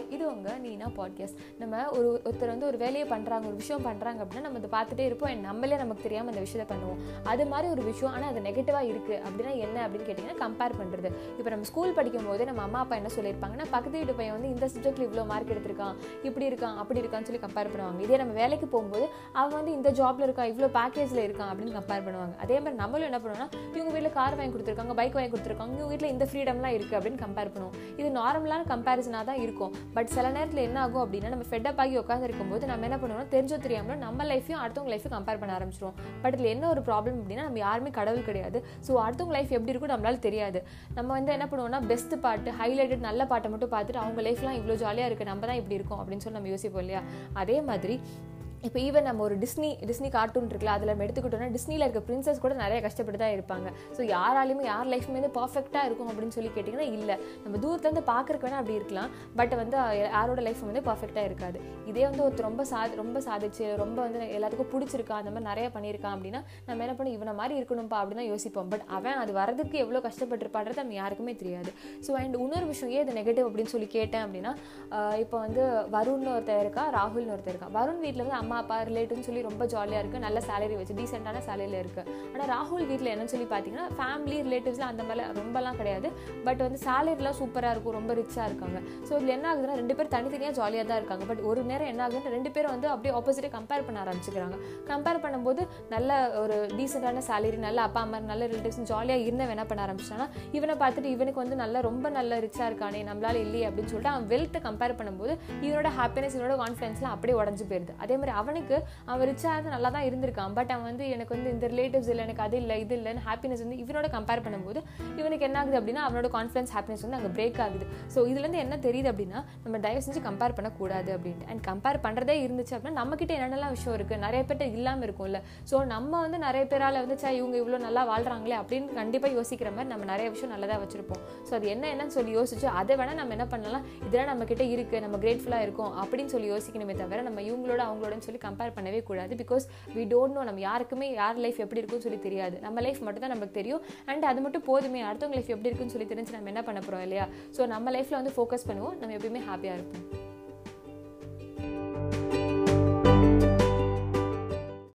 Hi இது உங்கள் நீனா podcast நம்ம ஒரு ஒருத்தர் வந்து ஒரு வேலையை பண்ணுறாங்க ஒரு விஷயம் பண்ணுறாங்க அப்படின்னா நம்ம அதை பார்த்துட்டே இருப்போம். என் நம்மளே நமக்கு தெரியாமல் அந்த விஷயத்தை பண்ணுவோம். அது மாதிரி ஒரு விஷயம் ஆனால் அது நெகட்டிவாக இருக்குது அப்படின்னா என்ன அப்படின்னு கேட்டிங்கன்னா கம்பேர் பண்ணுறது இப்போ நம்ம ஸ்கூல் படிக்கும் போதே நம்ம அம்மா அப்பா என்ன சொல்லியிருப்பாங்கன்னா பக்கத்து வீட்டு பையன் வந்து இந்த சப்ஜெக்ட்டில் இவ்வளோ மார்க் எடுத்திருக்கான் இப்படி இருக்கான் அப்படி இருக்கான்னு சொல்லி கம்பேர் பண்ணுவாங்க. இதே நம்ம வேலைக்கு போகும்போது அவன் வந்து இந்த ஜாப்ல இருக்கான் இவ்வளோ பேக்கேஜில் இருக்கான் அப்படின்னு கம்பேர் பண்ணுவாங்க. அதே மாதிரி நம்மளும் என்ன பண்ணுவோம்னா இவங்க வீட்டில் கார் வாங்கி கொடுத்துருக்காங்க பைக் வாங்கி கொடுத்துருக்காங்க இவங்க வீட்டில் இந்த ஃப்ரீடம்லாம் இருக்குது அப்படின்னு கம்பேர் பண்ணுவோம். இது நார்மலான கம்பேரிசனாக தான் இருக்கும். பட் சில நேரத்தில் என்ன ஆகும் அப்படின்னா நம்ம ஃபெட்டப் ஆகி உட்காந்துருக்கும் போது நம்ம என்ன பண்ணுவோம் தெரிஞ்சோ தெரியாமலோ நம்ம லைஃபையும் அடுத்தவங்க லைஃபையும் கம்பேர் பண்ண ஆரம்பிச்சிருவோம். பட் இதில் என்ன ஒரு ப்ராப்ளம் அப்படின்னா நம்ம யாருமே கடவுள் கிடையாது. ஸோ அடுத்தவங்க லைஃப் எப்படி இருக்கும் நம்மளால தெரியாது. நம்ம வந்து என்ன பண்ணுவோம்னா பெஸ்ட் பாட்டு ஹைலைட்டட் நல்ல பாட்டை மட்டும் பார்த்துட்டு அவங்க லைஃப்லாம் இவ்வளோ ஜாலியாக இருக்குது நம்ம தான் இப்படி இருக்கும் அப்படின்னு சொல்லி நம்ம யோசிப்போம் இல்லையா? அதே மாதிரி இப்போ ஈவன் நம்ம ஒரு டிஸ்னி டிஸ்னி கார்ட்டூன் இருக்குல்ல அதில் நம்ம எடுத்துக்கிட்டோம்னா டிஸ்னியில் இருக்க பிரின்சஸ் கூட நிறைய கஷ்டப்பட்டு தான் இருப்பாங்க. ஸோ யாராலையுமே யார் லைஃப்மே வந்து பர்ஃபெக்டாக இருக்கும் அப்படின்னு சொல்லி கேட்டிங்கன்னா இல்லை. நம்ம தூரத்துலேருந்து பார்க்குறக்கு வேணால் அப்படி இருக்கலாம். பட் வந்து யாரோட லைஃப் வந்து பர்ஃபெக்டாக இருக்காது. இதே வந்து ஒருத்தர் ரொம்ப சா ரொம்ப சாதிச்சு ரொம்ப வந்து எல்லாத்துக்கும் பிடிச்சிருக்கா அந்த மாதிரி நிறைய பண்ணியிருக்கான் அப்படின்னா நம்ம என்ன பண்ணி இவனை மாதிரி இருக்கணும்ப்பா அப்படின்னு தான் யோசிப்போம். பட் அவன் அது வரதுக்கு எவ்வளோ கஷ்டப்பட்டிருப்பான்றது நம்ம யாருக்குமே தெரியாது. ஸோ அண்ட் இன்னொரு விஷயம் ஏன் இது நெகட்டிவ் அப்படின்னு சொல்லி கேட்டேன் அப்படின்னா இப்போ வந்து வருண்னு ஒருத்தர் இருக்கா ராகுல்னு ஒருத்தர் இருக்கா. வருண் வீட்டில் வந்து அம்மா அப்பா ரிலேட்டிவ்னு சொல்லி ரொம்ப ஜாலியாக இருக்குது நல்ல சேலரி வச்சு டீசெண்டான சேலரியில் இருக்குது ஆனால் ராகுல் வீட்டில் என்னன்னு சொல்லி பார்த்தீங்கன்னா ஃபேமிலி ரிலேட்டிவ்ஸ்லாம் அந்த மாதிரிலாம் ரொம்பலாம் கிடையாது. பட் வந்து சேலரிலாம் சூப்பராக இருக்கும் ரொம்ப ரிச்சாக இருக்காங்க. ஸோ இதில் என்ன ஆகுதுன்னா ரெண்டு பேர் தனித்தனியாக ஜாலியாக தான் இருக்காங்க. பட் ஒரு நேரம் என்ன ஆகுதுன்னா ரெண்டு பேரும் வந்து அப்படியே ஆப்போசிட்டே கம்பேர் பண்ண ஆரம்பிச்சுக்கிறாங்க. கம்பேர் பண்ணும்போது நல்ல ஒரு டீசெண்டான சேலரி நல்ல அப்பா அம்மா நல்ல ரிலேட்டிவ்ஸ் ஜாலியாக இருந்தவன் என்ன பண்ண ஆரம்பிச்சானா இவனை பார்த்துட்டு இவனுக்கு வந்து நல்ல ரொம்ப நல்ல ரிச்சாக இருக்கானே நம்மளால இல்லையே அப்படின்னு சொல்லிட்டு அவன் வெல்த்தை கம்பேர் பண்ணும்போது இவனோட ஹாப்பினஸ் இவனோட கான்ஃபிடன்ஸ்லாம் அப்படியே உடஞ்சு போயிருது. அதே மாதிரி அவனுக்கு அவன் ரிச்சாக இருந்து நல்லா தான் இருந்திருக்கான். பட் அவன் வந்து எனக்கு வந்து இந்த ரிலேட்டிவ்ஸ் இல்லை எனக்கு அது இல்லை இது இல்லைன்னு ஹாப்பினஸ் வந்து இவனோட கம்பேர் பண்ணும்போது இவனுக்கு என்ன ஆகுது அப்படின்னா அவனோட கான்ஃபிடன்ஸ் ஹாப்பினஸ் வந்து அங்கே பிரேக் ஆகுது. ஸோ இதுலேருந்து என்ன தெரியுது அப்படின்னா நம்ம தயவு செஞ்சு கம்பேர் பண்ணக்கூடாது அப்படின்ட்டு. அண்ட் கம்பேர் பண்ணுறதே இருந்துச்சு அப்படின்னா நம்மக்கிட்ட என்னென்னலாம் விஷயம் இருக்குது நிறைய பேர்ட்ட இல்லாமல் இருக்கும்ல. ஸோ நம்ம வந்து நிறைய பேரால் வந்து சே இவங்க இவ்வளோ நல்லா வாழ்கிறாங்களே அப்படின்னு கண்டிப்பாக யோசிக்கிற மாதிரி நம்ம நிறைய விஷயம் நல்லதாக வச்சுருப்போம். ஸோ அது என்ன என்னன்னு சொல்லி யோசிச்சு அதை வேணால் நம்ம என்ன பண்ணலாம்? இதெல்லாம் நம்மக்கிட்ட இருக்குது நம்ம கிரேட்ஃபுல்லாக இருக்கும் அப்படின்னு சொல்லி யோசிக்கணுமே தவிர நம்ம இவங்களோட அவங்களோட சொல்லி கம்பேர் பண்ணவே கூடாது பிகாஸ் வி டோன்ட் நோ நம்ம யாருக்குமே யார் லைஃப் எப்படி இருக்குன்னு சொல்லி தெரியாது. நம்ம லைஃப் மட்டும் தான் நமக்கு தெரியும். அண்ட் அது மட்டும் போதுமே அடுத்தவங்க லைஃப் எப்படி இருக்குன்னு சொல்லி தெரிஞ்சு நம்ம என்ன பண்ண போகிறோம் இல்லையா? ஸோ நம்ம லைஃப்பில் வந்து ஃபோக்கஸ் பண்ணுவோம். நம்ம எப்பயுமே ஹாப்பியாக இருப்போம்.